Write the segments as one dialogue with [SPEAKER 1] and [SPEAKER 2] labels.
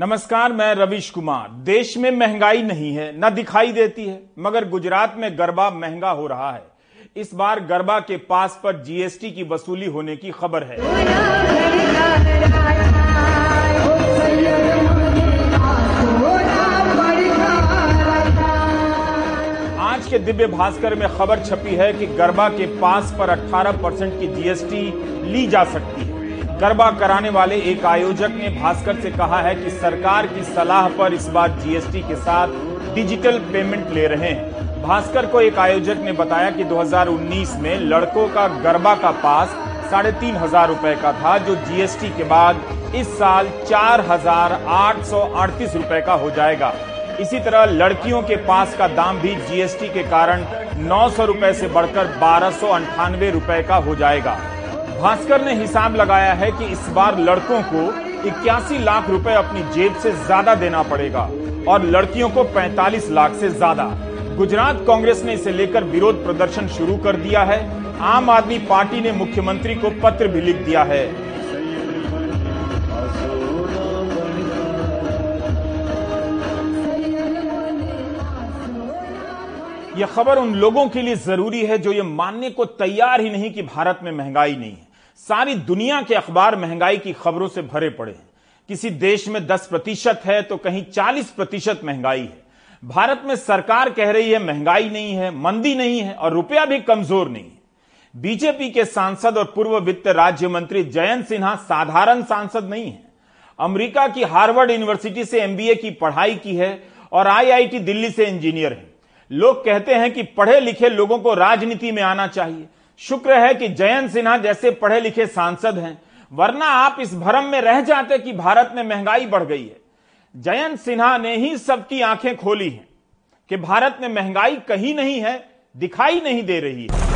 [SPEAKER 1] नमस्कार, मैं रविश कुमार। देश में महँगाई नहीं है, न दिखाई देती है, मगर गुजरात में गरबा महँगा हो रहा है। इस बार गरबा के पास पर जीएसटी की वसूली होने की खबर है। आज के दिव्य भास्कर में खबर छपी है कि गरबा के पास पर 18 परसेंट की जीएसटी ली जा सकती है। गरबा कराने वाले एक आयोजक ने भास्कर से कहा है कि सरकार की सलाह पर इस बार जीएसटी के साथ डिजिटल पेमेंट ले रहे हैं। भास्कर को एक आयोजक ने बताया कि 2019 में लड़कों का गरबा का पास साढ़े तीन हज़ार रूपए का था, जो जीएसटी के बाद इस साल चार हज़ार आठ सौ अड़तीस रूपए का हो जाएगा। इसी तरह लड़कियों के पास का दाम भी जीएसटी के कारण नौ सौ रूपए से बढ़कर बारह सौ अंठानवे रुपए का हो जाएगा। भास्कर ने हिसाब लगाया है कि इस बार लड़कों को इक्यासी लाख रुपए अपनी जेब से ज़्यादा देना पड़ेगा और लड़कियों को 45 लाख से ज़्यादा। गुजरात कांग्रेस ने इसे लेकर विरोध प्रदर्शन शुरू कर दिया है। आम आदमी पार्टी ने मुख्यमंत्री को पत्र भी लिख दिया है। यह खबर उन लोगों के लिए ज़रूरी है जो ये मानने को तैयार ही नहीं कि भारत में महँगाई नहीं है। सारी दुनिया के अखबार महँगाई की खबरों से भरे पड़े हैं। किसी देश में 10 प्रतिशत है तो कहीं 40 प्रतिशत महँगाई है। भारत में सरकार कह रही है, महँगाई नहीं है, मंदी नहीं है और रुपया भी कमज़ोर नहीं है। बीजेपी के सांसद और पूर्व वित्त राज्य मंत्री जयंत सिन्हा साधारण सांसद नहीं है। अमेरिका की हार्वर्ड यूनिवर्सिटी से एमबीए की पढ़ाई की है और आईआईटी दिल्ली से इंजीनियर है। लोग कहते हैं कि पढ़े लिखे लोगों को राजनीति में आना चाहिए। शुक्र है कि जयंत सिन्हा जैसे पढ़े लिखे सांसद हैं। वरना आप इस भरम में रह जाते कि भारत में महँगाई बढ़ गई है। जयंत सिन्हा ने ही सबकी आँखें खोली हैं कि भारत में महँगाई कहीं नहीं है, दिखाई नहीं दे रही है।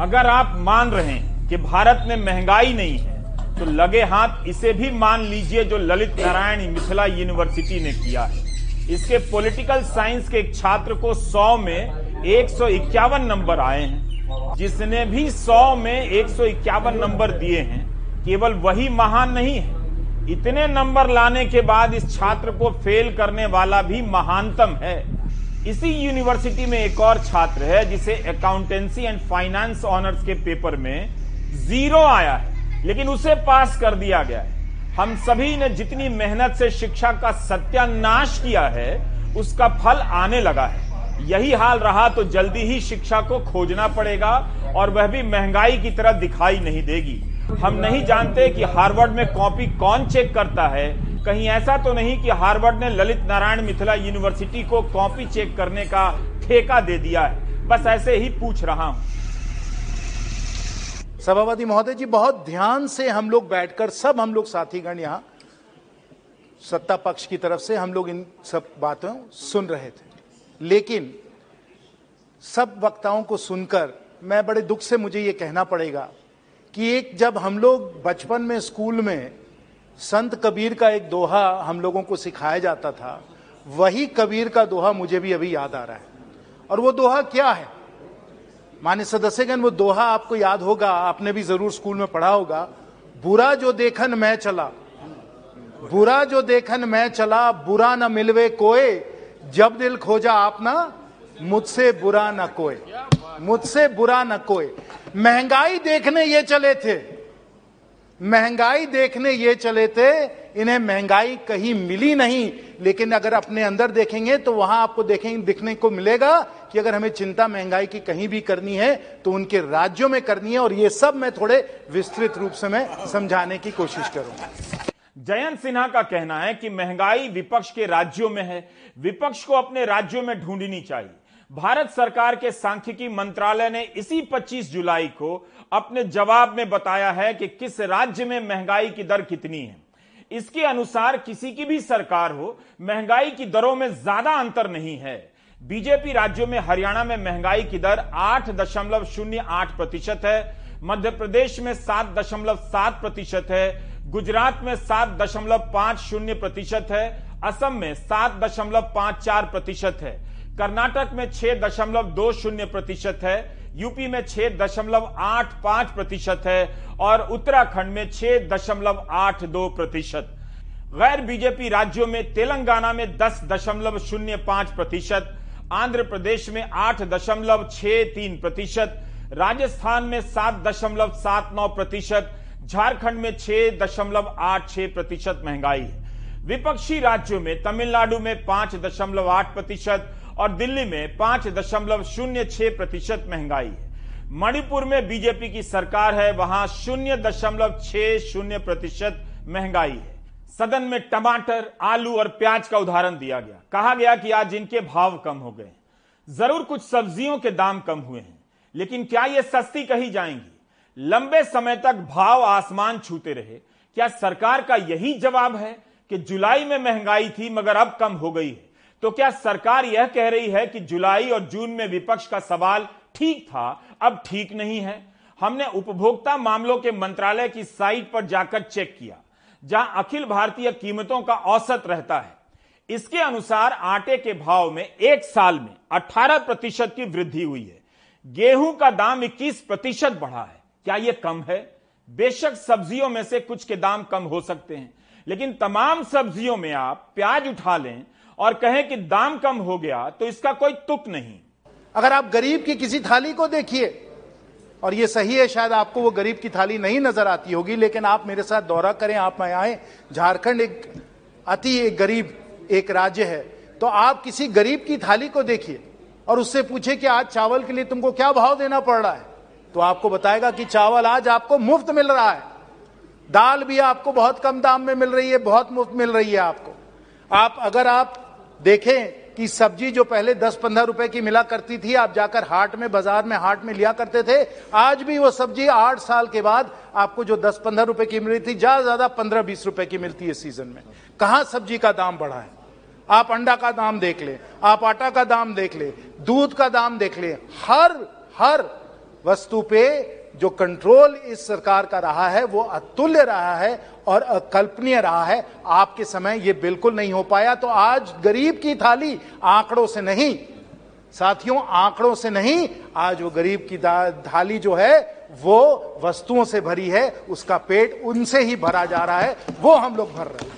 [SPEAKER 1] अगर आप मान रहे हैं कि भारत में महँगाई नहीं है तो लगे हाथ इसे भी मान लीजिए जो ललित नारायण मिथिला यूनिवर्सिटी ने किया है। इसके पॉलिटिकल साइंस के एक छात्र को 100 में एक सौ इक्यावन नंबर आए हैं। जिसने भी 100 में एक सौ इक्यावन नंबर दिए हैं, केवल वही महान नहीं है। इतने नंबर लाने के बाद इस छात्र को फेल करने वाला भी महानतम है। इसी यूनिवर्सिटी में एक और छात्र है, जिसे अकाउंटेंसी एंड फाइनेंस ऑनर्स के पेपर में ज़ीरो आया है, लेकिन उसे पास कर दिया गया है। हम सभी ने जितनी मेहनत से शिक्षा का सत्यानाश किया है, उसका फल आने लगा है। यही हाल रहा तो जल्दी ही शिक्षा को खोजना पड़ेगा और वह भी महँगाई की तरह दिखाई नहीं देगी। हम नहीं जानते कि हार्वर्ड में कॉपी कौन चेक करता है। कहीं ऐसा तो नहीं कि हार्वर्ड ने ललित नारायण मिथिला यूनिवर्सिटी को कॉपी चेक करने का ठेका दे दिया है। बस ऐसे ही पूछ रहा हूँ।
[SPEAKER 2] सभापति महोदय जी, बहुत ध्यान से हम लोग बैठकर, सब हम लोग साथीगण यहाँ, सत्ता पक्ष की तरफ़ से हम लोग इन सब बातों सुन रहे थे। लेकिन सब वक्ताओं को सुनकर मैं बड़े दुख से मुझे ये कहना पड़ेगा कि एक जब हम लोग बचपन में स्कूल में संत कबीर का एक दोहा हम लोगों को सिखाया जाता था, वही कबीर का दोहा मुझे भी अभी याद आ रहा है। और वो दोहा क्या है? मान्य सदस्यगण, वो दोहा आपको याद होगा, आपने भी ज़रूर स्कूल में पढ़ा होगा। बुरा जो देखन मैं चला, बुरा जो देखन मैं चला, बुरा न मिलवे कोय जब दिल खोजा आप ना, मुझसे बुरा न कोई मुझसे बुरा न कोई महँगाई देखने ये चले थे। महँगाई देखने ये चले थे, इन्हें महँगाई कहीं मिली नहीं, लेकिन अगर अपने अंदर देखेंगे तो वहाँ आपको देखेंगे दिखने को मिलेगा कि अगर हमें चिंता महँगाई की कहीं भी करनी है तो उनके राज्यों में करनी है, और ये सब मैं थोड़े विस्तृत रूप से मैं समझाने की कोशिश करूँगा।
[SPEAKER 1] जयंत सिन्हा का कहना है कि महँगाई विपक्ष के राज्यों में है, विपक्ष को अपने राज्यों में ढूंढनी चाहिए। भारत सरकार के सांख्यिकी मंत्रालय ने इसी 25 जुलाई को अपने जवाब में बताया है कि किस राज्य में महँगाई की दर कितनी है। इसके अनुसार किसी की भी सरकार हो, महँगाई की दरों में ज़्यादा अंतर नहीं है। बीजेपी राज्यों में हरियाणा में महँगाई की दर आठ दशमलव शून्य आठ प्रतिशत है। मध्य प्रदेश में सात दशमलव सात प्रतिशत है। गुजरात में सात दशमलव पाँच शून्य प्रतिशत है। असम में सात दशमलव पाँच चार प्रतिशत है। कर्नाटक में छह दशमलव दो शून्य प्रतिशत है। यूपी में छह दशमलव आठ पाँच प्रतिशत है और उत्तराखंड में छह दशमलव आठ दो प्रतिशत। गैर बीजेपी राज्यों में तेलंगाना में दस दशमलव शून्य पाँच प्रतिशत आंध्र प्रदेश में आठ दशमलव छह तीन प्रतिशत, राजस्थान में सात दशमलव सात नौ प्रतिशत, झारखंड में छह दशमलव आठ छह प्रतिशत महँगाई है। विपक्षी राज्यों में तमिलनाडु में पाँच दशमलव आठ प्रतिशत और दिल्ली में पाँच दशमलव शून्य छह प्रतिशत महँगाई है। मणिपुर में बीजेपी की सरकार है, वहाँ शून्य दशमलव छह शून्य प्रतिशत महँगाई है। सदन में टमाटर, आलू और प्याज का उदाहरण दिया गया। कहा गया कि आज इनके भाव कम हो गए। ज़रूर कुछ सब्जियों के दाम कम हुए हैं, लेकिन क्या ये सस्ती कही जाएँगी? लंबे समय तक भाव आसमान छूते रहे। क्या सरकार का यही जवाब है कि जुलाई में महँगाई थी, मगर अब कम हो गई है? तो क्या सरकार यह कह रही है कि जुलाई और जून में विपक्ष का सवाल ठीक था? अब ठीक नहीं है। हमने उपभोक्ता मामलों के मंत्रालय की साइट पर जाकर चेक किया, जहाँ अखिल भारतीय कीमतों का औसत रहता है। इसके अनुसार आटे के भाव में एक साल में 18 प्रतिशत की वृद्धि हुई है। गेहूँ का दाम 21 प्रतिशत बढ़ा है। क्या यह कम है? बेशक सब्जियों में से कुछ के दाम कम हो सकते हैं, लेकिन तमाम सब्जियों में आप प्याज उठा लें और कहें कि दाम कम हो गया तो इसका कोई तुक नहीं।
[SPEAKER 2] अगर आप गरीब की किसी थाली को देखिए, और ये सही है, शायद आपको वो गरीब की थाली नहीं नज़र आती होगी, लेकिन आप मेरे साथ दौरा करें, आप मैं आए। झारखंड एक अति एक गरीब एक राज्य है तो आप किसी गरीब की थाली को देखिए और उससे पूछे कि आज चावल के लिए तुमको क्या भाव देना पड़ रहा है। तो आपको बताएगा कि चावल आज आपको मुफ़्त मिल रहा है। दाल भी आपको बहुत कम दाम में मिल रही है, बहुत मुफ़्त मिल रही है आपको। आप, अगर आप देखें कि सब्ज़ी जो पहले 10-15 रुपए की मिला करती थी, आप जाकर हाट में, बाज़ार में हाट में लिया करते थे, आज भी वो सब्ज़ी आठ साल के बाद आपको जो 10-15 रुपए की मिल थी, ज़्यादा ज़्यादा 15-20 रुपए की मिलती है सीज़न में। कहा सब्ज़ी का दाम बढ़ा है? आप अंडा का दाम देख ले, आप आटा का दाम देख ले, दूध का दाम देख ले, हर हर वस्तु पे जो कंट्रोल इस सरकार का रहा है, वो अतुल्य रहा है और अकल्पनीय रहा है, आपके समय ये बिल्कुल नहीं हो पाया तो आज गरीब की थाली आंकड़ों से नहीं। साथियों, आंकड़ों से नहीं, आज वो गरीब की थाली जो है, वो वस्तुओं से भरी है, उसका पेट उनसे ही भरा जा रहा है, वो हम लोग भर रहे हैं।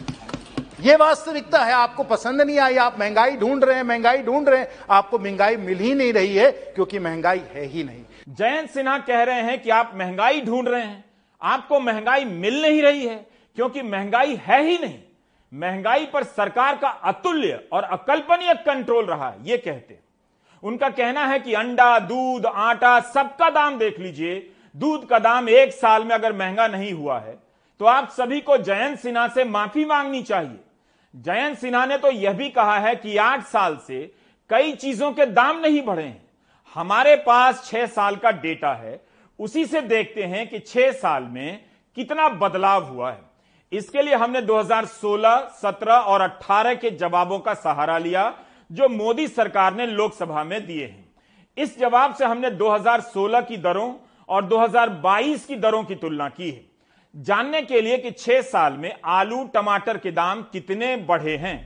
[SPEAKER 2] ये वास्तविकता है, आपको पसंद नहीं आई, आप महँगाई ढूंढ रहे हैं, महँगाई ढूंढ रहे हैं, आपको महँगाई मिल ही नहीं रही है, क्योंकि महँगाई है ही नहीं।
[SPEAKER 1] जयंत सिन्हा कह रहे हैं कि आप महँगाई ढूंढ रहे हैं, आपको महँगाई मिल नहीं रही है। क्योंकि महँगाई है ही नहीं। महँगाई पर सरकार का अतुल्य और अकल्पनीय कंट्रोल रहा है, ये कहते उनका कहना है कि अंडा, दूध, आटा सबका दाम देख लीजिए। दूध का दाम एक साल में अगर महँगा नहीं हुआ है तो आप सभी को जयंत सिन्हा से माफ़ी मांगनी चाहिए। जयंत सिन्हा ने तो यह भी कहा है कि आठ साल से कई चीज़ों के दाम नहीं बढ़े हैं। हमारे पास छह साल का डेटा है, उसी से देखते हैं कि छह साल में कितना बदलाव हुआ है। इसके लिए हमने 2016, 17 और 18 के जवाबों का सहारा लिया जो मोदी सरकार ने लोकसभा में दिए हैं। इस जवाब से हमने 2016 की दरों और 2022 की दरों की तुलना की है। जानने के लिए कि छह साल में आलू टमाटर के दाम कितने बढ़े हैं।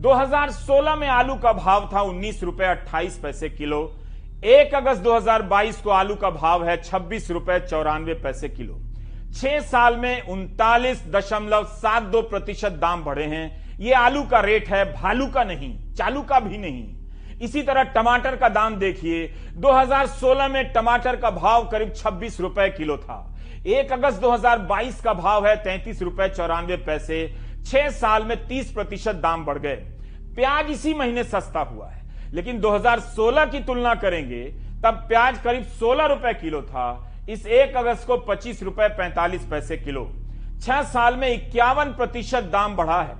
[SPEAKER 1] 2016 में आलू का भाव था उन्नीस रुपए अट्ठाईस पैसे किलो। एक अगस्त 2022 को आलू का भाव है छब्बीस रुपए चौरानवे पैसे किलो। छह साल में उनतालीस दशमलव सात दो प्रतिशत दाम बढ़े हैं। ये आलू का रेट है, भालू का नहीं, चालू का भी नहीं। इसी तरह टमाटर का दाम देखिए 2016 में टमाटर का भाव करीब छब्बीस रुपए किलो था। एक अगस्त 2022 का भाव है तैंतीस रुपए चौरानवे पैसे। छह साल में तीस प्रतिशत दाम बढ़ गए। प्याज इसी महीने सस्ता हुआ है। लेकिन 2016 की तुलना करेंगे, तब प्याज करीब 16 रुपए किलो था। इस एक अगस्त को पच्चीस रुपए पैंतालीस पैसे किलो। छह साल में इक्यावन प्रतिशत दाम बढ़ा है।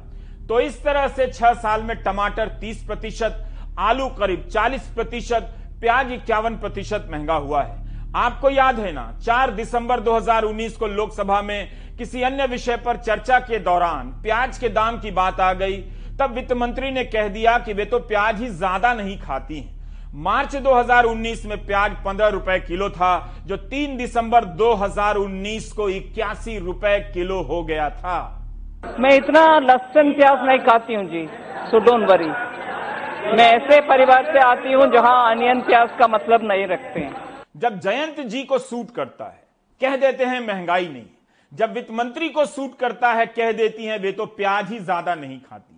[SPEAKER 1] तो इस तरह से छह साल में टमाटर तीस प्रतिशत, आलू करीब चालीस प्रतिशत, प्याज इक्यावन प्रतिशत महँगा हुआ है। आपको याद है ना 4 दिसंबर 2019 को लोकसभा में किसी अन्य विषय पर चर्चा के दौरान प्याज के दाम की बात आ गई। तब वित्त मंत्री ने कह दिया कि वे तो प्याज ही ज़्यादा नहीं खाती हैं। मार्च 2019 में प्याज पंद्रह रुपए किलो था जो 3 दिसंबर 2019 को इक्यासी रुपए किलो हो गया था।
[SPEAKER 3] मैं इतना लहसन प्याज नहीं खाती हूँ जी सो डोंट वरी मैं ऐसे परिवार से आती हूँ जहाँ अनियन प्याज का मतलब नहीं रखते हैं।
[SPEAKER 1] जब जयंत जी को सूट करता है कह देते हैं महँगाई नहीं। जब वित्त मंत्री को सूट करता है कह देती हैं वे तो प्याज ही ज़्यादा नहीं खाती।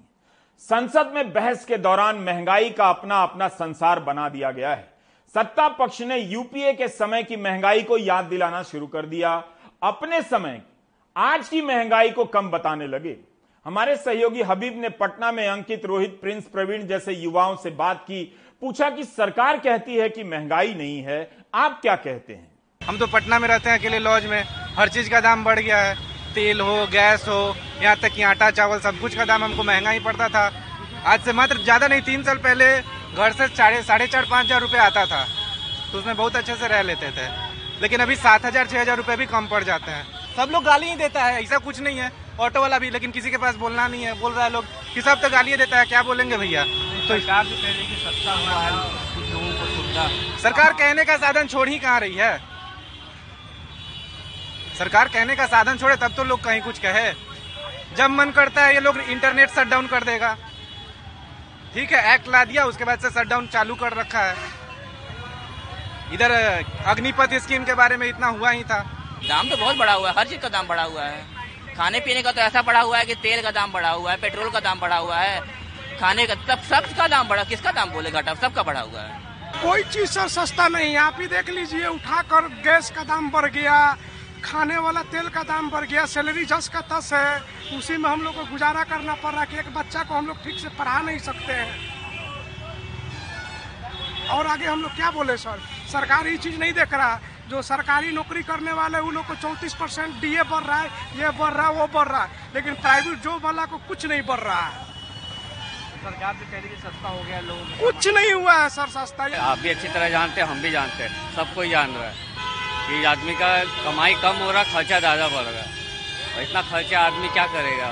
[SPEAKER 1] संसद में बहस के दौरान महँगाई का अपना अपना संसार बना दिया गया है। सत्ता पक्ष ने यूपीए के समय की महँगाई को याद दिलाना शुरू कर दिया। अपने समय आज की महँगाई को कम बताने लगे। हमारे सहयोगी हबीब ने पटना में अंकित रोहित, प्रिंस प्रवीण जैसे युवाओं से बात की। पूछा कि सरकार कहती है कि महँगाई नहीं है, आप क्या कहते हैं?
[SPEAKER 4] हम तो पटना में रहते हैं, अकेले लॉज में। हर चीज़ का दाम बढ़ गया है। तेल हो गैस हो यहाँ तक कि आटा चावल सब कुछ का दाम हमको महँगा ही पड़ता था। आज से मात्र ज़्यादा नहीं तीन साल पहले घर से साढ़े साढ़े चार पाँच हज़ार रुपये आता था। तो उसमें बहुत अच्छे से रह लेते थे। लेकिन अभी सात हज़ार छह हज़ार रुपये भी कम पड़ जाते हैं। सब लोग गाली ही देता है ऐसा कुछ नहीं है। ऑटो वाला भी लेकिन किसी के पास बोलना नहीं है। बोल रहा है लोग कि सब तो गाली देता है क्या बोलेंगे भैया? तो सरकार भी कह रही है कि सस्ता हुआ है कुछ लोगों को सुविधा। सरकार कहने का साधन छोड़ ही कहाँ रही है? सरकार कहने का साधन छोड़े तब तो लोग कहीं कुछ कहे। जब मन करता है ये लोग इंटरनेट शट डाउन कर देगा। ठीक है एक्ट ला दिया उसके बाद से शट डाउन चालू कर रखा है। इधर अग्निपथ स्कीम के बारे में इतना हुआ ही था।
[SPEAKER 5] दाम तो बहुत बढ़ा हुआ है हर चीज़ का दाम बढ़ा हुआ है। खाने पीने का तो ऐसा बढ़ा हुआ है कि तेल का दाम बढ़ा हुआ है पेट्रोल का दाम बढ़ा हुआ है। खाने का तब सब सबका दाम बढ़ा किसका दाम बोले घटा सबका बढ़ा हुआ है।
[SPEAKER 6] कोई चीज़ सर सस्ता नहीं है आप ही देख लीजिए उठाकर गैस का दाम बढ़ गया। खाने वाला तेल का दाम बढ़ गया सैलरी जस का तस है। उसी में हम लोग को गुजारा करना पड़ रहा है कि एक बच्चा को हम लोग ठीक से पढ़ा नहीं सकते हैं। और आगे हम लोग क्या बोले सर? सरकार ये चीज़ नहीं देख रहा। जो सरकारी नौकरी करने वाले उन लोग को चौंतीस परसेंट डी बढ़ रहा है ये बढ़ रहा है वो बढ़ रहा है। लेकिन प्राइवेट जॉब वाला को कुछ नहीं बढ़ रहा है।
[SPEAKER 4] सरकार भी कह रही है सस्ता हो गया लोग
[SPEAKER 6] कुछ नहीं हुआ है सर सस्ता।
[SPEAKER 7] आप भी अच्छी तरह जानते हैं हम भी जानते हैं सब कोई जान रहा है। कि आदमी का कमाई कम हो रहा, खर्चा ज़्यादा बढ़ रहा है। इतना खर्चा आदमी क्या करेगा?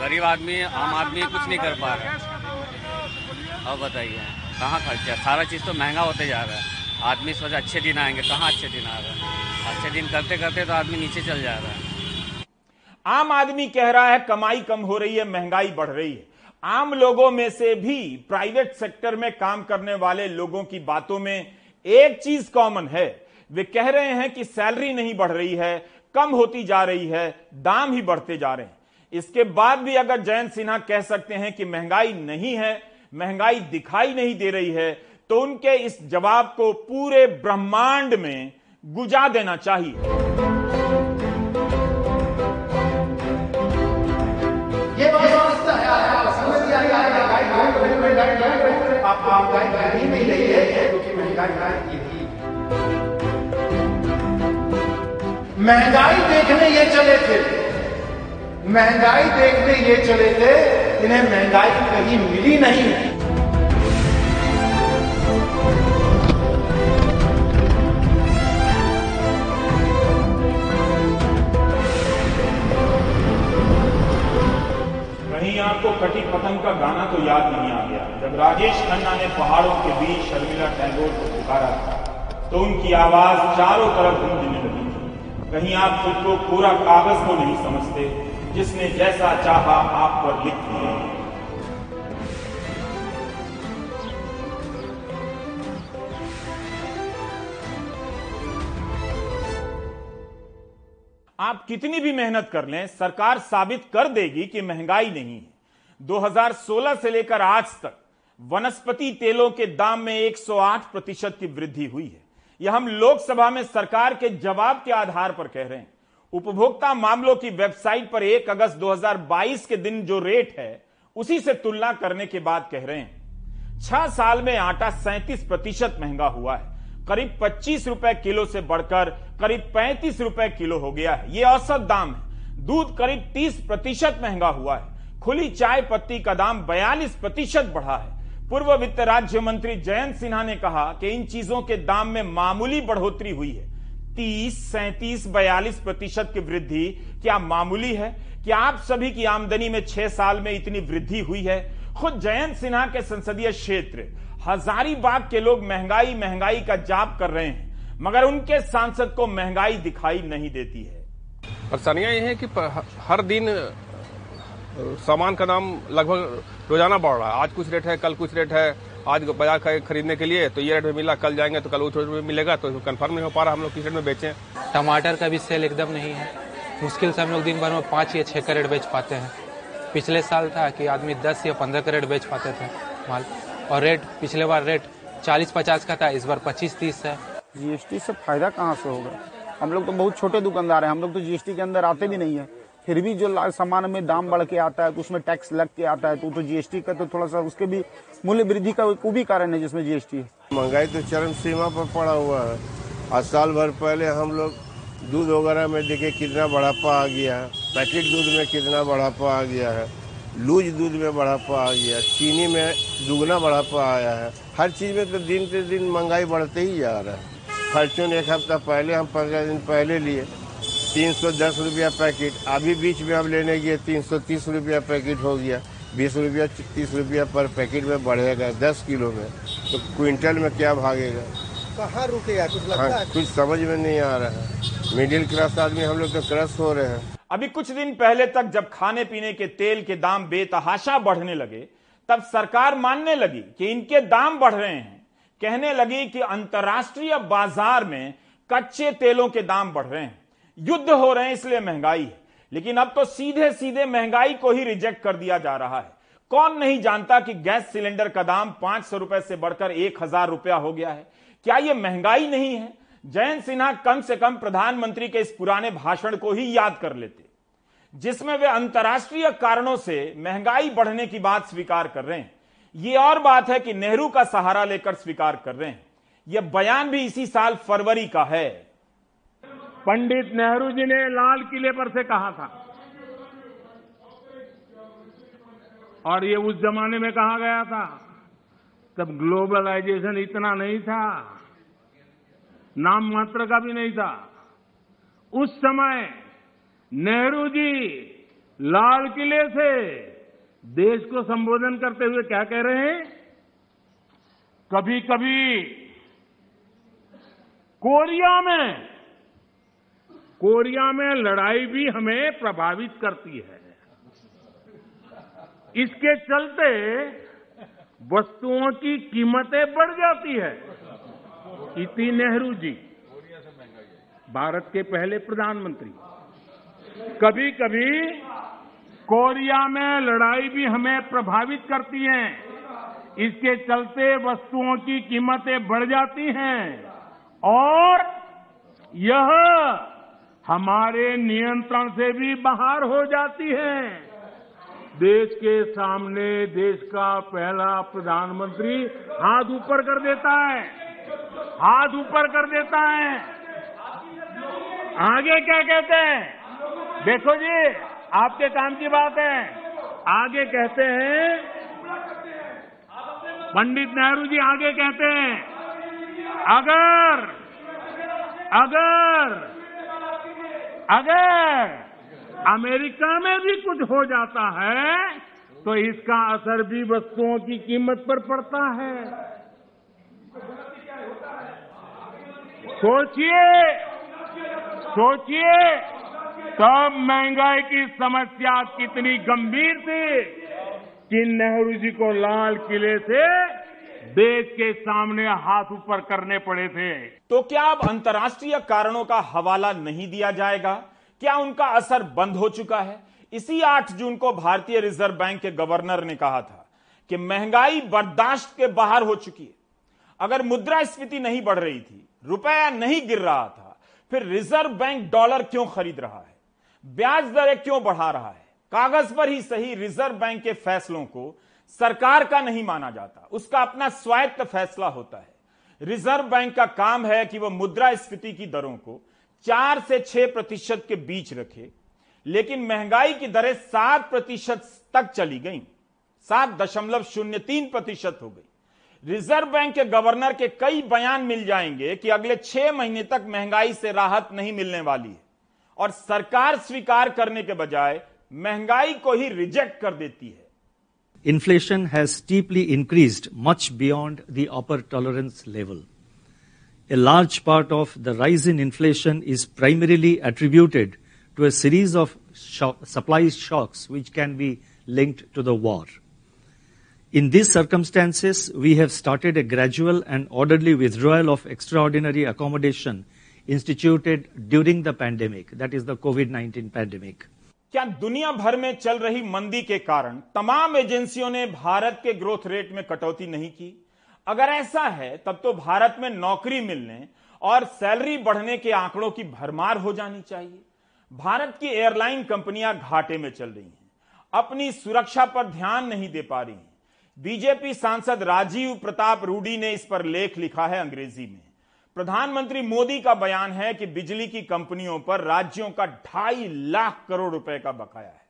[SPEAKER 7] गरीब आदमी, आम आदमी कुछ नहीं कर पा रहा। अब बताइए, कहाँ खर्चा? सारा चीज़ तो महँगा होते जा रहा है। आदमी सोचा अच्छे दिन आएँगे, कहाँ अच्छे दिन आ रहे हैं? अच्छे दिन करते करते तो आदमी नीचे चल जा रहा है।
[SPEAKER 1] आम आदमी कह रहा है, कमाई कम हो रही है, महँगाई बढ़ रही है। आम लोगों में से भी प्राइवेट सेक्टर में काम करने वाले लोगों की बातों में एक चीज़ कॉमन है वे कह रहे हैं कि सैलरी नहीं बढ़ रही है, कम होती जा रही है, दाम ही बढ़ते जा रहे हैं। इसके बाद भी अगर जयंत सिन्हा कह सकते हैं कि महँगाई नहीं है, महँगाई दिखाई नहीं दे रही है तो उनके इस जवाब को पूरे ब्रह्मांड में गुजा देना चाहिए।
[SPEAKER 2] महँगाई देखने ये चले थे। महँगाई देखने ये चले थे, इन्हें महँगाई कहीं मिली नहीं।
[SPEAKER 1] कहीं आपको कटी पतंग का गाना तो याद नहीं आ गया। जब राजेश खन्ना ने पहाड़ों के बीच शर्मिला टैगोर को पुकारा तो उनकी आवाज़ चारों तरफ़ गूंजने लगी। कहीं आप खुद को पूरा कागज़ को नहीं समझते, जिसने जैसा चाहा आप पर लिख दिया। आप कितनी भी मेहनत कर लें, सरकार साबित कर देगी कि महँगाई नहीं है। 2016 से लेकर आज तक वनस्पति तेलों के दाम में 108 प्रतिशत की वृद्धि हुई है। यह हम लोकसभा में सरकार के जवाब के आधार पर कह रहे हैं। उपभोक्ता मामलों की वेबसाइट पर 1 अगस्त 2022 के दिन जो रेट है, उसी से तुलना करने के बाद कह रहे हैं। छह साल में आटा सैंतीस प्रतिशत महँगा हुआ है। करीब पच्चीस रुपए किलो से बढ़कर करीब पैंतीस रुपए किलो हो गया है। यह औसत दाम है। दूध करीब तीस प्रतिशत महँगा हुआ है। खुली चाय पत्ती का दाम बयालीस प्रतिशत बढ़ा है। पूर्व वित्त राज्य मंत्री जयंत सिन्हा ने कहा कि इन चीज़ों के दाम में मामूली बढ़ोतरी हुई है। तीस, सैंतीस, बयालीस प्रतिशत की वृद्धि क्या मामूली है? क्या आप सभी की आमदनी में छह साल में इतनी वृद्धि हुई है? खुद जयंत सिन्हा के संसदीय क्षेत्र, हजारीबाग के लोग महँगाई महँगाई का जाप कर रहे हैं, मगर उनके सांसद को महँगाई दिखाई नहीं देती है।
[SPEAKER 8] परेशानियाँ ये है कि हर दिन सामान का दाम लगभग रोज़ाना बढ़ रहा है। आज कुछ रेट है कल कुछ रेट है। आज बाज़ार का खरीदने के लिए तो ये रेट में मिला कल जाएँगे तो कल उस रेट में मिलेगा तो कंफर्म नहीं हो पा रहा हम लोग किस रेट में बेचें?
[SPEAKER 9] टमाटर का भी सेल एकदम नहीं है। मुश्किल से हम लोग दिन भर में पाँच या छः करेट बेच पाते हैं। पिछले साल था कि आदमी दस या पंद्रह करेट बेच पाते थे माल। और रेट पिछले बार रेट चालीस पचास का था इस बार पच्चीस तीस है।
[SPEAKER 10] जीएसटी से फ़ायदा कहाँ से होगा? हम लोग तो बहुत छोटे दुकानदार हैं हम लोग तो जीएसटी के अंदर आते भी नहीं है। फिर भी जो सामान में दाम बढ़ के आता है तो उसमें टैक्स लग के आता है तो, तो जीएसटी का तो थोड़ा सा उसके भी मूल्य वृद्धि का वो भी कारण है जिसमें जीएसटी है।
[SPEAKER 11] महँगाई तो चरम सीमा पर पड़ा हुआ है। आज साल भर पहले हम लोग दूध वगैरह में देखे कितना बढ़ापा आ गया है। पैकेट दूध में कितना बढ़ापा आ गया है। लूज दूध में बढ़ापा आ गया चीनी में दुगना बढ़ापा आया है। हर चीज़ में तो दिन से दिन महँगाई बढ़ते ही जा रहा है। फॉर्चून एक हफ़्ता पहले हम पंद्रह दिन पहले लिए। तीन सौ दस रुपया पैकेट। अभी बीच में हम लेने गए तीन सौ तीस रुपया पैकेट हो गया। बीस रुपया तीस रुपया पर पैकेट में बढ़ेगा दस किलो में। तो क्विंटल में क्या भागेगा?
[SPEAKER 12] कहाँ रुकेगा? कुछ लगता
[SPEAKER 11] हाँ,
[SPEAKER 12] है?
[SPEAKER 11] कुछ समझ में नहीं आ रहा। है मिडिल क्लास आदमी हम लोग तो क्रस हो रहे हैं।
[SPEAKER 1] अभी कुछ दिन पहले तक जब खाने पीने के तेल के दाम बेतहाशा बढ़ने लगे तब सरकार मानने लगी कि इनके दाम बढ़ रहे हैं। कहने लगी कि अंतर्राष्ट्रीय बाज़ार में कच्चे तेलों के दाम बढ़ रहे हैं। युद्ध हो रहे हैं, इसलिए महँगाई है। लेकिन अब तो सीधे सीधे महँगाई को ही रिजेक्ट कर दिया जा रहा है। कौन नहीं जानता कि गैस सिलेंडर का दाम पाँच सौ रुपए से बढ़कर एक हज़ार रुपया हो गया है? क्या यह महँगाई नहीं है? जयंत सिन्हा कम से कम प्रधानमंत्री के इस पुराने भाषण को ही याद कर लेते। जिसमें वे अंतर्राष्ट्रीय कारणों से महँगाई बढ़ने की बात स्वीकार कर रहे हैं। ये और बात है कि नेहरू का सहारा लेकर स्वीकार कर रहे हैं। यह बयान भी इसी साल फरवरी का है।
[SPEAKER 13] पंडित नेहरू जी ने लाल किले पर से कहा था। और ये उस जमाने में कहा गया था, तब ग्लोबलाइजेशन इतना नहीं था, नाम मात्र का भी नहीं था। उस समय नेहरू जी लाल किले से देश को संबोधन करते हुए क्या कह रहे हैं? कभी कभी कोरिया में कोरिया में लड़ाई भी हमें प्रभावित करती है। इसके चलते वस्तुओं की कीमतें बढ़ जाती है। इति नेहरू जी, भारत के पहले प्रधानमंत्री। कभी कभी कोरिया में लड़ाई भी हमें प्रभावित करती है। इसके चलते वस्तुओं की कीमतें बढ़ जाती हैं। और यह हमारे नियंत्रण से भी बाहर हो जाती है। देश के सामने देश का पहला प्रधानमंत्री हाथ ऊपर कर देता है। हाथ ऊपर कर देता है। आगे क्या कहते हैं? देखो जी, आपके काम की बात है। आगे कहते हैं, पंडित नेहरू जी आगे कहते हैं, अगर अगर अगर अमेरिका में भी कुछ हो जाता है तो इसका असर भी वस्तुओं की कीमत पर पड़ता है। सोचिए सोचिए तब महँगाई की समस्या कितनी गंभीर थी कि नेहरू जी को लाल किले से देश के सामने हाथ ऊपर करने पड़े थे।
[SPEAKER 1] तो क्या अब अंतर्राष्ट्रीय कारणों का हवाला नहीं दिया जाएगा? क्या उनका असर बंद हो चुका है? इसी 8 जून को भारतीय रिज़र्व बैंक के गवर्नर ने कहा था कि महँगाई बर्दाश्त के बाहर हो चुकी है। अगर मुद्रा मुद्रास्फीति नहीं बढ़ रही थी, रुपया नहीं गिर रहा था, फिर रिज़र्व बैंक डॉलर क्यों खरीद रहा है? ब्याज दरें क्यों बढ़ा रहा है? कागज़ पर ही सही रिज़र्व बैंक के फैसलों को सरकार का नहीं माना जाता। उसका अपना स्वायत्त फैसला होता है। रिज़र्व बैंक का काम है कि वह मुद्रास्फीति की दरों को चार से छह प्रतिशत के बीच रखे, लेकिन महँगाई की दरें सात प्रतिशत तक चली गई। सात दशमलव शून्य तीन प्रतिशत हो गई। रिज़र्व बैंक के गवर्नर के कई बयान मिल जाएँगे कि अगले छह महीने तक महँगाई से राहत नहीं मिलने वाली है, और सरकार स्वीकार करने के बजाय महँगाई को ही रिजेक्ट कर देती है।
[SPEAKER 14] Inflation has steeply increased much beyond the upper tolerance level. A large part of the rise in inflation is primarily attributed to a series of shock, supply shocks which can be linked to the war. In these circumstances, we have started a gradual and orderly withdrawal of extraordinary accommodation instituted during the pandemic, that is the COVID-19 pandemic.
[SPEAKER 1] क्या दुनिया भर में चल रही मंदी के कारण तमाम एजेंसियों ने भारत के ग्रोथ रेट में कटौती नहीं की? अगर ऐसा है, तब तो भारत में नौकरी मिलने और सैलरी बढ़ने के आंकड़ों की भरमार हो जानी चाहिए। भारत की एयरलाइन कंपनियाँ घाटे में चल रही हैं। अपनी सुरक्षा पर ध्यान नहीं दे पा रही हैं। बीजेपी सांसद राजीव प्रताप रूडी ने इस पर लेख लिखा है अंग्रेज़ी में। प्रधानमंत्री मोदी का बयान है कि बिजली की कंपनियों पर राज्यों का ढाई लाख करोड़ रुपए का बकाया है।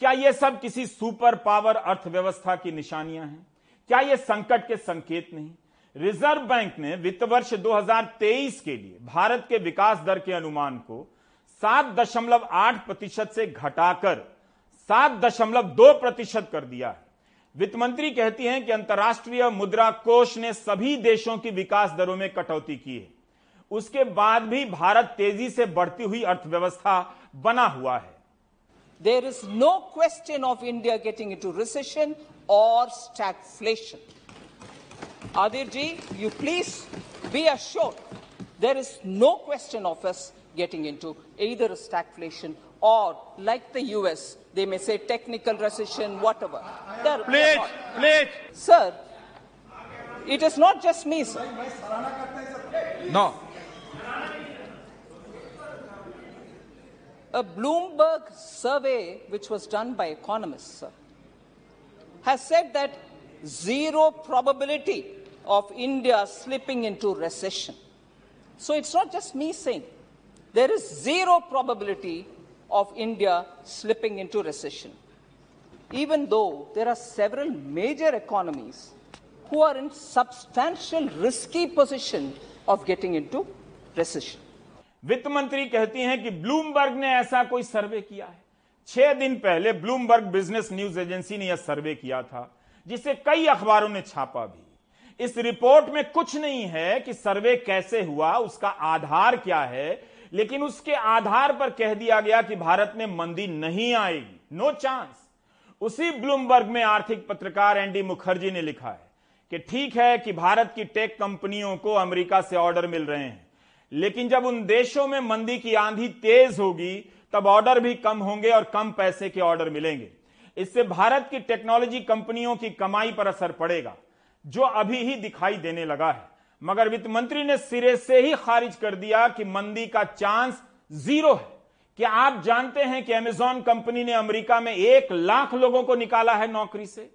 [SPEAKER 1] क्या यह सब किसी सुपर पावर अर्थव्यवस्था की निशानियाँ हैं? क्या यह संकट के संकेत नहीं? रिज़र्व बैंक ने वित्त वर्ष 2023 के लिए भारत के विकास दर के अनुमान को 7.8 प्रतिशत से घटाकर 7.2 प्रतिशत कर दिया है। वित्त मंत्री कहती हैं कि अंतर्राष्ट्रीय मुद्रा कोष ने सभी देशों की विकास दरों में कटौती की है। उसके बाद भी भारत तेज़ी से बढ़ती हुई अर्थव्यवस्था बना हुआ है।
[SPEAKER 15] There is no question of India getting into recession और stagflation Adhir ji you please be assure there is no question of us getting into either a stagflation or, like the US, they may say technical recession, whatever.
[SPEAKER 1] Please, please.
[SPEAKER 15] Sir, it is not just me, sir.
[SPEAKER 1] No.
[SPEAKER 15] A Bloomberg survey, which was done by economists, sir, has said that zero probability of India slipping into recession. So it's not just me saying. There is zero probability of India slipping into recession. Even though there are several major economies who are in substantial risky position of getting into recession.
[SPEAKER 1] वित्त मंत्री कहती हैं कि Bloomberg ने ऐसा कोई सर्वे किया है छह दिन पहले ब्लूमबर्ग बिजनेस न्यूज एजेंसी ने यह सर्वे किया था जिसे कई अखबारों ने छापा भी इस रिपोर्ट में कुछ नहीं है कि सर्वे कैसे हुआ, उसका आधार क्या है, लेकिन उसके आधार पर कह दिया गया कि भारत में मंदी नहीं आएगी। नो चांस उसी ब्लूमबर्ग में आर्थिक पत्रकार एनडी मुखर्जी ने लिखा है कि ठीक है कि भारत की टेक कंपनियों को अमेरिका से ऑर्डर मिल रहे हैं, लेकिन जब उन देशों में मंदी की आंधी तेज होगी, तब ऑर्डर भी कम होंगे और कम पैसे के ऑर्डर मिलेंगे। इससे भारत की टेक्नोलॉजी कंपनियों की कमाई पर असर पड़ेगा। जो अभी ही दिखाई देने लगा है। मगर वित्त मंत्री ने सिरे से ही खारिज कर दिया कि मंदी का चांस ज़ीरो है। क्या आप जानते हैं कि अमेजॉन कंपनी ने अमेरिका में एक लाख लोगों को निकाला है नौकरी से?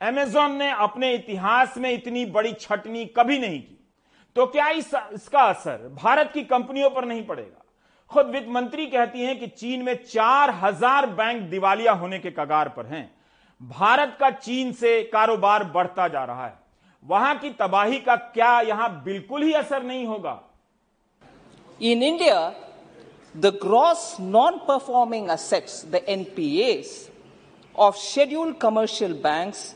[SPEAKER 1] अमेजॉन ने अपने इतिहास में इतनी बड़ी छटनी कभी नहीं की। तो क्या इस, इसका असर भारत की कंपनियों पर नहीं पड़ेगा? खुद वित्त मंत्री कहती हैं कि चीन में चार हज़ार बैंक दिवालिया होने के कगार पर हैं। भारत का चीन से कारोबार बढ़ता जा रहा है। वहां की तबाही का क्या यहां बिल्कुल ही असर नहीं होगा
[SPEAKER 15] In India, the gross non performing assets, the NPAs, of scheduled commercial banks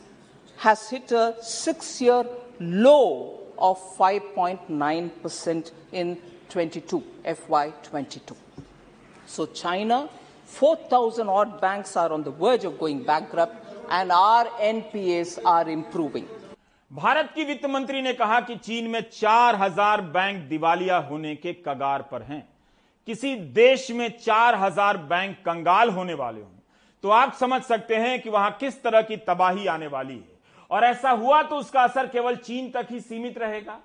[SPEAKER 15] has hit a six year low of 5.9% in 22, FY22. So, China, 4,000 odd banks are on the verge of going bankrupt, and our NPAs are improving.
[SPEAKER 1] Bharat की वित्त मंत्री ने कहा कि चीन में 4000 bank दिवालिया होने के कगार पर हैं। किसी देश में 4000 बैंक कंगाल होने वाले हों। तो आप समझ सकते हैं कि वहाँ किस तरह की तबाही आने वाली है। और ऐसा हुआ तो उसका असर केवल चीन तक ही सीमित रहेगा।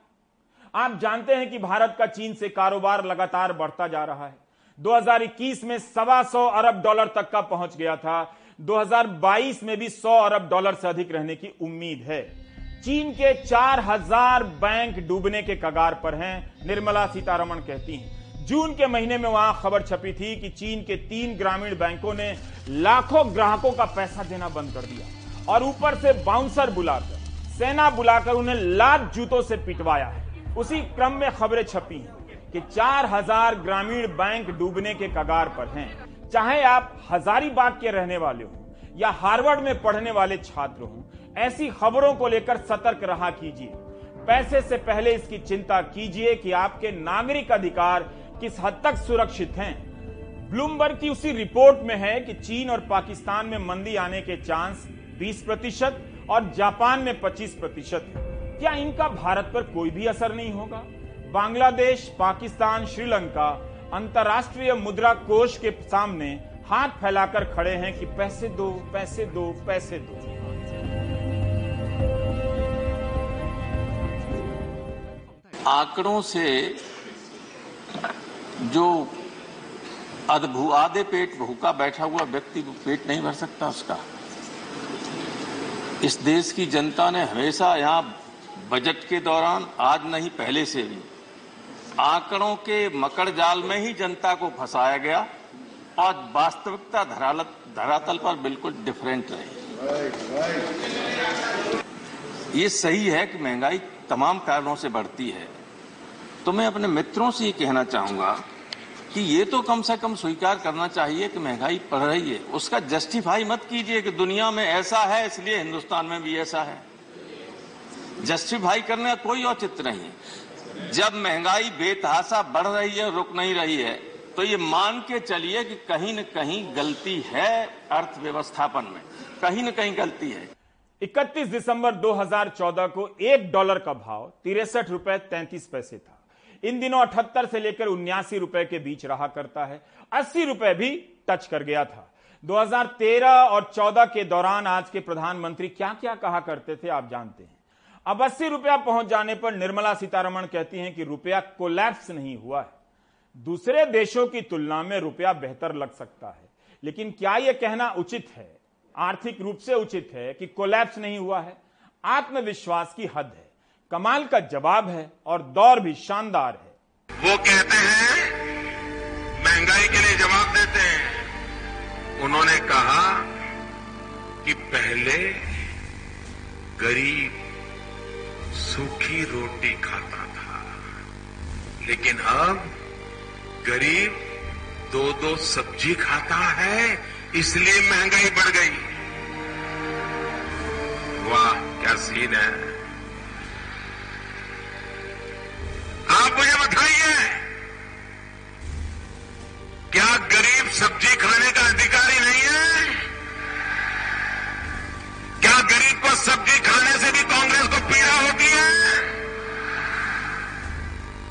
[SPEAKER 1] आप जानते हैं कि भारत का चीन से कारोबार लगातार बढ़ता जा रहा है। 2021 में सवा सौ अरब डॉलर तक का पहुँच गया था। 2022 में भी 100 अरब डॉलर से अधिक रहने की उम्मीद है। चीन के 4000 बैंक डूबने के कगार पर हैं, निर्मला सीतारमण कहती हैं। जून के महीने में वहाँ खबर छपी थी कि चीन के तीन ग्रामीण बैंकों ने लाखों ग्राहकों का पैसा देना बंद कर दिया और ऊपर से बाउंसर बुलाकर, सेना बुलाकर उन्हें लात जूतों से पिटवाया है। उसी क्रम में खबरें छपी हैं कि 4000 ग्रामीण बैंक डूबने के कगार पर हैं। चाहे आप हजारीबाग के रहने वाले हो या हार्वर्ड में पढ़ने वाले छात्र हो ऐसी खबरों को लेकर सतर्क रहा कीजिए। पैसे से पहले इसकी चिंता कीजिए कि आपके नागरिक अधिकार किस हद तक सुरक्षित हैं। ब्लूमबर्ग की उसी रिपोर्ट में है कि चीन और पाकिस्तान में मंदी आने के चांस 20 प्रतिशत और जापान में 25 प्रतिशत है। क्या इनका भारत पर कोई भी असर नहीं होगा? बांग्लादेश, पाकिस्तान, श्रीलंका अंतर्राष्ट्रीय मुद्रा कोष के सामने हाथ फैलाकर खड़े हैं कि पैसे दो पैसे दो पैसे दो।
[SPEAKER 16] आंकड़ों से जो अधभू आधे पेट भूखा बैठा हुआ व्यक्ति पेट नहीं भर सकता उसका। इस देश की जनता ने हमेशा यहाँ बजट के दौरान, आज नहीं, पहले से भी आंकड़ों के मकड़ जाल में ही जनता को फंसाया गया और वास्तविकता धरातल पर बिल्कुल डिफरेंट रही। ये सही है कि महँगाई तमाम कारणों से बढ़ती है। तो मैं अपने मित्रों से ये कहना चाहूँगा कि ये तो कम से कम स्वीकार करना चाहिए कि महँगाई बढ़ रही है। उसका जस्टिफाई मत कीजिए कि दुनिया में ऐसा है, इसलिए हिंदुस्तान में भी ऐसा है। जस्टिफाई करने का कोई औचित्य नहीं। जब महँगाई, बेतहासा बढ़ रही है, रुक नहीं रही है तो ये मान के चलिए कि कहीं न कहीं गलती है अर्थव्यवस्थापन में। कहीं न कहीं गलती है।
[SPEAKER 1] 31 दिसंबर 2014 को एक डॉलर का भाव तिरसठ रुपए तैंतीस पैसे था। इन दिनों अठहत्तर से लेकर उन्यासी रुपए के बीच रहा करता है। अस्सी रुपए भी टच कर गया था। 2013 और 14 के दौरान आज के प्रधानमंत्री क्या क्या कहा करते थे, आप जानते हैं। अब अस्सी रुपया पहुँच जाने पर निर्मला सीतारमण कहती हैं कि रुपया कोलैप्स नहीं हुआ है। दूसरे देशों की तुलना में रुपया बेहतर लग सकता है। लेकिन क्या यह कहना उचित है? आर्थिक रूप से उचित है कि कोलैप्स नहीं हुआ है? आत्मविश्वास की हद है। कमाल का जवाब है और दौर भी शानदार है।
[SPEAKER 17] वो कहते हैं, महँगाई के लिए जवाब देते हैं। उन्होंने कहा कि पहले गरीब सूखी रोटी खाता था, लेकिन अब गरीब दो दो सब्ज़ी खाता है, इसलिए महँगाई बढ़ गई। वाह, क्या सीन है। आप मुझे बताइए। क्या गरीब सब्ज़ी खाने का अधिकारी नहीं है? क्या गरीब को सब्ज़ी खाने से भी कांग्रेस को पीड़ा होती है?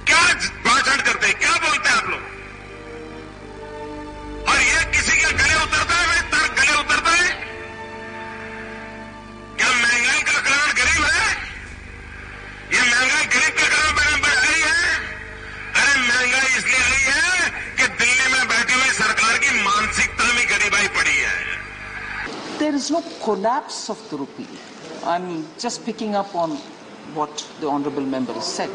[SPEAKER 17] क्या भाषण करते
[SPEAKER 15] There is no collapse of the rupee. I'm just picking up on what the honorable member has said.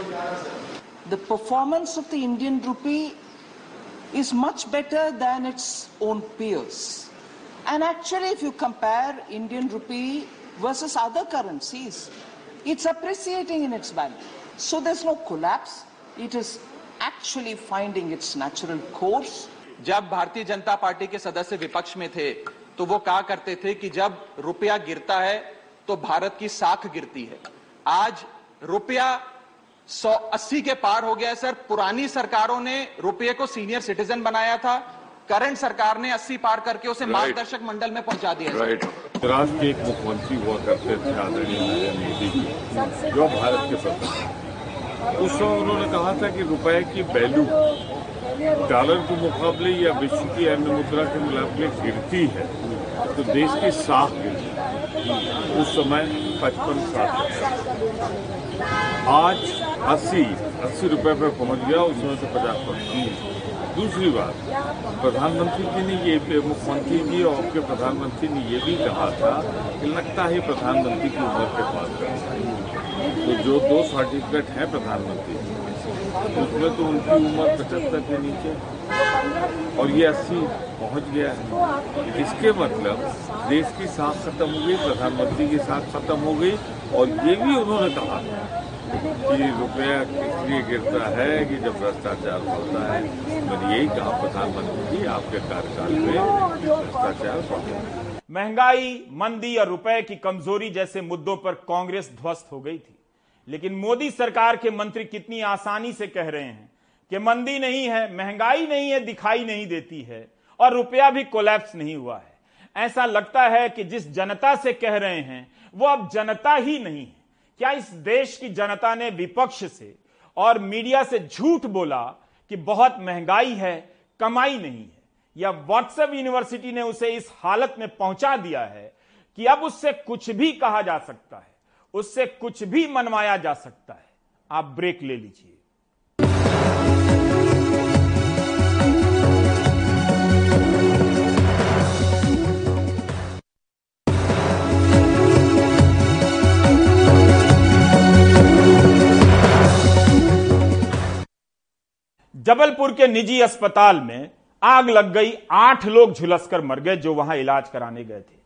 [SPEAKER 15] The performance of the Indian rupee is much better than its own peers. And actually, if you compare Indian rupee versus other currencies, it's appreciating in its value. So there's no collapse. It is actually finding its natural course.
[SPEAKER 18] जब Bharatiya Janata party के सदस्य विपक्ष में थे तो वो कहा करते थे कि जब रुपया गिरता है तो भारत की साख गिरती है। आज रुपया 180 के पार हो गया है सर। पुरानी सरकारों ने रुपये को सीनियर सिटीजन बनाया था। करंट सरकार ने 80 पार करके उसे
[SPEAKER 19] Right.
[SPEAKER 18] मार्गदर्शक मंडल में पहुँचा दिया
[SPEAKER 19] राइट राष्ट्र के एक मुख्यमंत्री हुआ करते थे आदरणीय नरेंद्र मोदी जी जो भारत के प्रधान उस समय उन्होंने कहा था कि रुपए की वैल्यू डॉलर के मुकाबले या विश्व की अन्य मुद्रा के मुकाबले गिरती है। तो देश की साख उस समय पचपन साठ आज अस्सी अस्सी रुपए पर पहुँच गया, उस समय से पचास परसेंट दूसरी बात, प्रधानमंत्री जी ने ये मुख्यमंत्री जी और आपके प्रधानमंत्री ने ये भी कहा था कि लगता है प्रधानमंत्री की उम्र के पास तो जो दो सर्टिफिकेट हैं प्रधानमंत्री उसमें तो उनकी उम्र पचहत्तर के नीचे। और ये अस्सी पहुँच गया है। इसके मतलब देश की साख खत्म हो गई, प्रधानमंत्री की साख खत्म हो गई, और ये भी उन्होंने कहा कि रुपया इसलिए गिरता है, कि जब भ्रष्टाचार होता है, मैंने यही कहा, प्रधानमंत्री जी, आपके कार्यकाल में भ्रष्टाचार
[SPEAKER 1] महँगाई, मंदी और रुपए की कमज़ोरी जैसे मुद्दों पर कांग्रेस ध्वस्त हो गई थी। लेकिन मोदी सरकार के मंत्री कितनी आसानी से कह रहे हैं कि मंदी नहीं है, महँगाई नहीं है, दिखाई नहीं देती है और रुपया भी कोलैप्स नहीं हुआ है। ऐसा लगता है कि जिस जनता से कह रहे हैं, वो अब जनता ही नहीं है। क्या इस देश की जनता ने विपक्ष से और मीडिया से झूठ बोला कि बहुत महँगाई है, कमाई नहीं है? या व्हाट्सएप यूनिवर्सिटी ने उसे इस हालत में पहुँचा दिया है कि अब उससे कुछ भी कहा जा सकता है? उससे कुछ भी मनवाया जा सकता है। आप ब्रेक ले लीजिए। जबलपुर के निजी अस्पताल में आग लग गई, आठ लोग झुलसकर मर गए जो वहाँ इलाज कराने गए थे।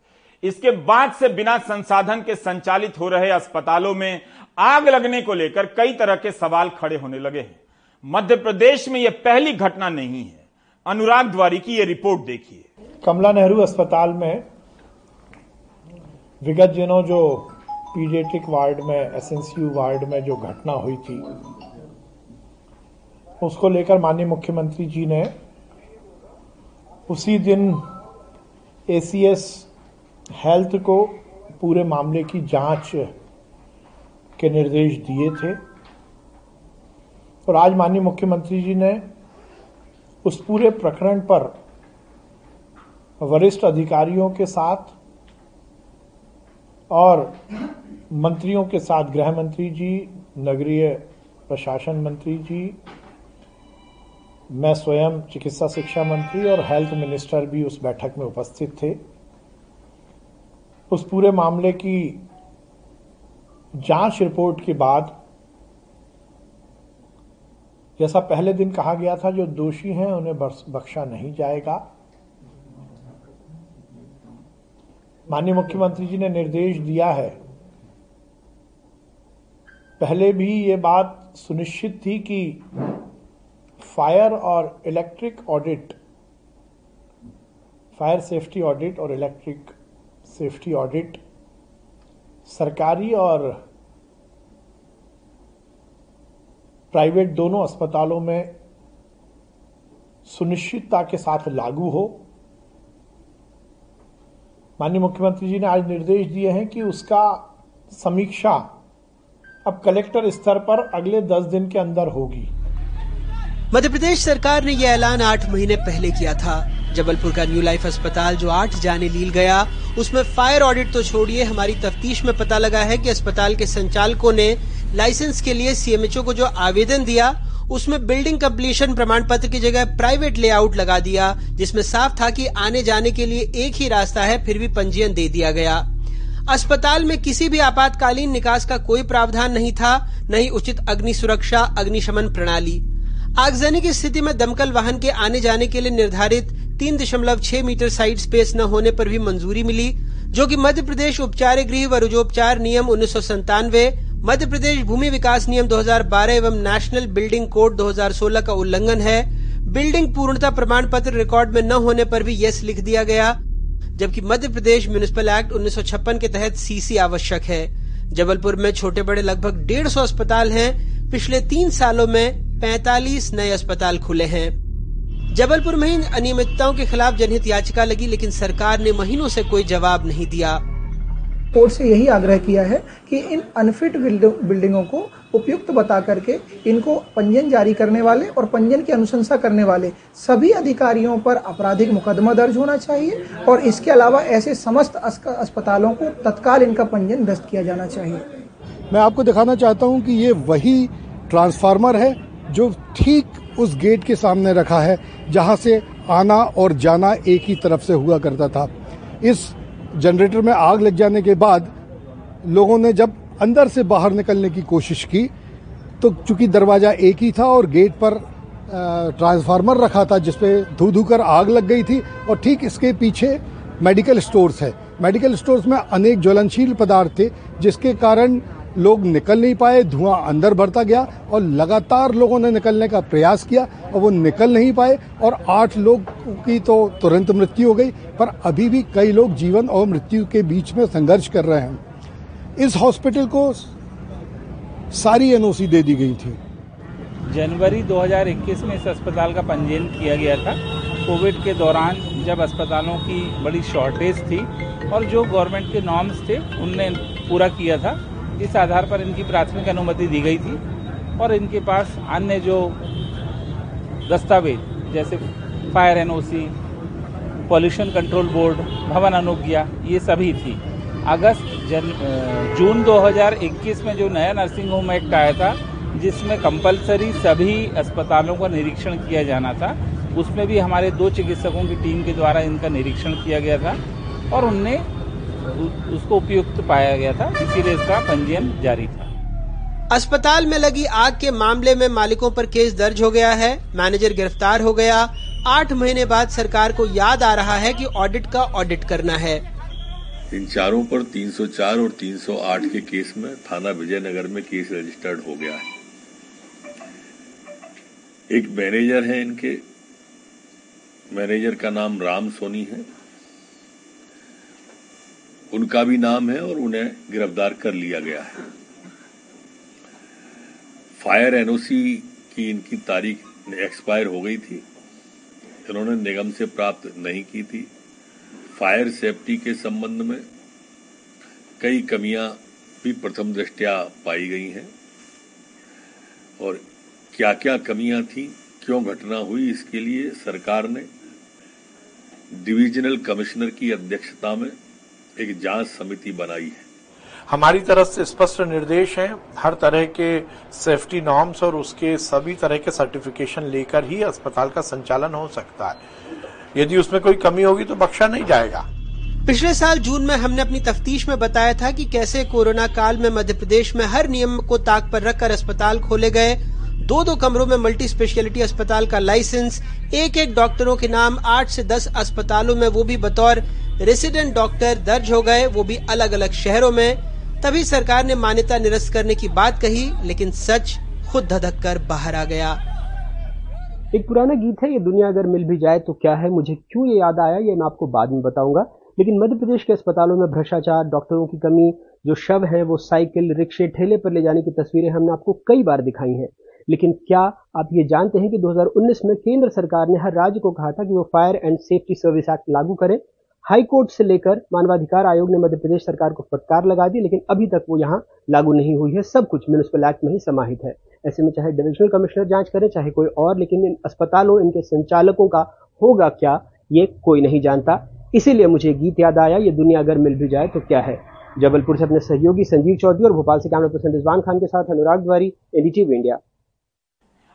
[SPEAKER 1] इसके बाद से बिना संसाधन के संचालित हो रहे अस्पतालों में आग लगने को लेकर कई तरह के सवाल खड़े होने लगे हैं। मध्य प्रदेश में यह पहली घटना नहीं है। अनुराग द्वारी की यह रिपोर्ट देखिए।
[SPEAKER 20] कमला नेहरू अस्पताल में विगत दिनों जो पीडियाट्रिक वार्ड में, एसएनसीयू वार्ड में जो घटना हुई थी, उसको लेकर माननीय मुख्यमंत्री जी ने उसी दिन एसीएस हेल्थ को पूरे मामले की जाँच के निर्देश दिए थे। और आज माननीय मुख्यमंत्री जी ने उस पूरे प्रकरण पर वरिष्ठ अधिकारियों के साथ और मंत्रियों के साथ, गृह मंत्री जी, नगरीय प्रशासन मंत्री जी, मैं स्वयं चिकित्सा शिक्षा मंत्री और हेल्थ मिनिस्टर भी उस बैठक में उपस्थित थे। उस पूरे मामले की जाँच रिपोर्ट के बाद, जैसा पहले दिन कहा गया था, जो दोषी हैं, उन्हें बख्शा नहीं जाएगा। माननीय मुख्यमंत्री जी ने निर्देश दिया है। पहले भी ये बात सुनिश्चित थी कि फायर और electric audit, fire safety audit और इलेक्ट्रिक सेफ्टी ऑडिट, सरकारी और प्राइवेट दोनों अस्पतालों में सुनिश्चितता के साथ लागू हो। माननीय मुख्यमंत्री जी ने आज निर्देश दिए हैं कि उसका समीक्षा अब कलेक्टर स्तर पर अगले दस दिन के अंदर होगी।
[SPEAKER 21] मध्य प्रदेश सरकार ने यह ऐलान आठ महीने पहले किया था। जबलपुर का न्यू लाइफ अस्पताल जो आठ जाने लील गया, उसमें फायर ऑडिट तो छोड़िए, हमारी तफ्तीश में पता लगा है कि अस्पताल के संचालकों ने लाइसेंस के लिए सीएमएचओ को जो आवेदन दिया, उसमें बिल्डिंग कम्प्लीशन प्रमाण पत्र की जगह प्राइवेट लेआउट लगा दिया, जिसमें साफ़ था कि आने जाने के लिए एक ही रास्ता है, फिर भी पंजीयन दे दिया गया। अस्पताल में किसी भी आपातकालीन निकास का कोई प्रावधान नहीं था, न ही उचित अग्नि सुरक्षा, अग्निशमन प्रणाली। आगजनी की स्थिति में दमकल वाहन के आने जाने के लिए निर्धारित तीन दशमलव छह मीटर साइड स्पेस न होने पर भी मंजूरी मिली, जो कि मध्य प्रदेश उपचार गृह व रुजोपचार नियम उन्नीस मध्य प्रदेश भूमि विकास नियम 2012 एवं नेशनल बिल्डिंग कोड 2016 का उल्लंघन है। बिल्डिंग पूर्णता प्रमाण पत्र रिकॉर्ड में न होने पर भी यस लिख दिया गया, जबकि मध्य प्रदेश म्यूनिसिपल एक्ट उन्नीस सौ छप्पन के तहत सीसी आवश्यक है। जबलपुर में छोटे बड़े लगभग डेढ़ सौ अस्पताल हैं। पिछले तीन सालों में 45 नए अस्पताल खुले हैं। जबलपुर में इन अनियमितताओं के खिलाफ जनहित याचिका लगी लेकिन सरकार ने महीनों से कोई जवाब नहीं दिया।
[SPEAKER 22] कोर्ट से यही आग्रह किया है कि इन अनफिट बिल्डिंगों को उपयुक्त बता करके इनको पंजीयन जारी करने वाले और पंजीयन की अनुशंसा करने वाले सभी अधिकारियों पर आपराधिक मुकदमा दर्ज होना चाहिए और इसके अलावा ऐसे समस्त अस्पतालों को तत्काल इनका पंजीयन दस्त किया जाना चाहिए।
[SPEAKER 23] मैं आपको दिखाना चाहता हूँ कि ये वही ट्रांसफार्मर है जो ठीक उस गेट के सामने रखा है, जहाँ से आना और जाना एक ही तरफ़ से हुआ करता था। इस जनरेटर में आग लग जाने के बाद लोगों ने जब अंदर से बाहर निकलने की कोशिश की तो चूँकि दरवाज़ा एक ही था और गेट पर ट्रांसफार्मर रखा था, जिसपे धू धू कर आग लग गई थी, और ठीक इसके पीछे मेडिकल स्टोर्स है। मेडिकल स्टोर्स में अनेक ज्वलनशील पदार्थ थे, जिसके कारण लोग निकल नहीं पाए, धुआँ अंदर बढ़ता गया और लगातार लोगों ने निकलने का प्रयास किया और वो निकल नहीं पाए और आठ लोग की तो तुरंत मृत्यु हो गई, पर अभी भी कई लोग जीवन और मृत्यु के बीच में संघर्ष कर रहे हैं। इस हॉस्पिटल को सारी एनओसी दे दी गई थी।
[SPEAKER 24] जनवरी 2021 में इस अस्पताल का पंजीयन किया गया था। कोविड के दौरान
[SPEAKER 25] जब अस्पतालों की बड़ी शॉर्टेज थी और जो गवर्नमेंट के नॉर्म्स थे, उनने पूरा किया था। इस आधार पर इनकी प्राथमिक अनुमति दी गई थी और इनके पास अन्य जो दस्तावेज़, जैसे fire NOC, pollution control board, भवन अनुज्ञा, ये सभी थी। अगस्त, जन जून 2021 में जो नया नर्सिंग होम एक्ट आया था, जिसमें कंपलसरी सभी अस्पतालों का निरीक्षण किया जाना था, उसमें भी हमारे दो चिकित्सकों की टीम के द्वारा इनका निरीक्षण किया गया था और उनने उसको उपयुक्त पाया गया था इसीलिए इसका पंजीयन जारी था।
[SPEAKER 21] अस्पताल में लगी आग के मामले में मालिकों पर केस दर्ज हो गया है मैनेजर गिरफ़्तार हो गया। आठ महीने बाद सरकार को याद आ रहा है कि ऑडिट का ऑडिट करना है।
[SPEAKER 26] इन चारों पर 304 और 308 के केस में थाना विजयनगर में केस रजिस्टर्ड हो गया है। एक मैनेजर है इनके। मैनेजर का नाम राम सोनी है। उनका भी नाम है और उन्हें गिरफ़्तार कर लिया गया है। फायर एनओसी की इनकी तारीख एक्सपायर हो गई थी। इन्होंने निगम से प्राप्त नहीं की थी। फायर सेफ्टी के संबंध में कई कमियाँ भी प्रथम दृष्टया पाई गई हैं। और क्या क्या कमियाँ थी, क्यों घटना हुई, इसके लिए सरकार ने डिविजनल कमिश्नर की अध्यक्षता में एक जाँच समिति बनाई है।
[SPEAKER 20] हमारी तरफ़ से स्पष्ट निर्देश हैं हर तरह के सेफ्टी नॉर्म्स और उसके सभी तरह के सर्टिफिकेशन लेकर ही अस्पताल का संचालन हो सकता है। यदि उसमें कोई कमी होगी तो बख्शा नहीं जाएगा।
[SPEAKER 21] पिछले साल जून में हमने अपनी तफ्तीश में बताया था कि कैसे कोरोना काल में मध्य प्रदेश में हर नियम को ताक पर रखकर अस्पताल खोले गए। दो दो कमरों में मल्टी स्पेशलिटी अस्पताल का लाइसेंस एक एक डॉक्टरों के नाम, आठ से दस अस्पतालों में वो भी बतौर रेसिडेंट डॉक्टर दर्ज हो गए, वो भी अलग अलग शहरों में। तभी सरकार ने मान्यता निरस्त करने की बात कही, लेकिन सच खुद धधक कर बाहर आ गया।
[SPEAKER 27] एक पुराना गीत है, ये दुनिया अगर मिल भी जाए तो क्या है? मुझे क्यों ये याद आया? ये मैं आपको बाद में बताऊँगा। लेकिन मध्य प्रदेश के अस्पतालों में भ्रष्टाचार डॉक्टरों की कमी, जो शव है, वो साइकिल, रिक्शे, ठेले पर ले जाने की तस्वीरें हमने आपको कई बार दिखाई हैं। लेकिन क्या आप ये जानते हैं कि 2019 में केंद्र सरकार ने हर राज्य को कहा था कि वो fire and safety service act लागू करें। हाई कोर्ट से लेकर मानवाधिकार आयोग ने मध्य प्रदेश सरकार को फटकार लगा दी, लेकिन अभी तक वो यहाँ लागू नहीं हुई है। सब कुछ म्यूनिसिपल एक्ट में ही समाहित है। ऐसे में चाहे डिविजनल कमिश्नर जाँच करें, चाहे कोई और, लेकिन इन अस्पतालों, इनके संचालकों का होगा क्या, ये कोई नहीं जानता। इसीलिए मुझे गीत याद आया, ये दुनिया अगर मिल भी जाए तो क्या है? जबलपुर से अपने सहयोगी संजीव चौधरी और भोपाल से कैमरा पर्सन रिजवान खान के साथ, अनुराग द्वारी एनडीटीवी इंडिया।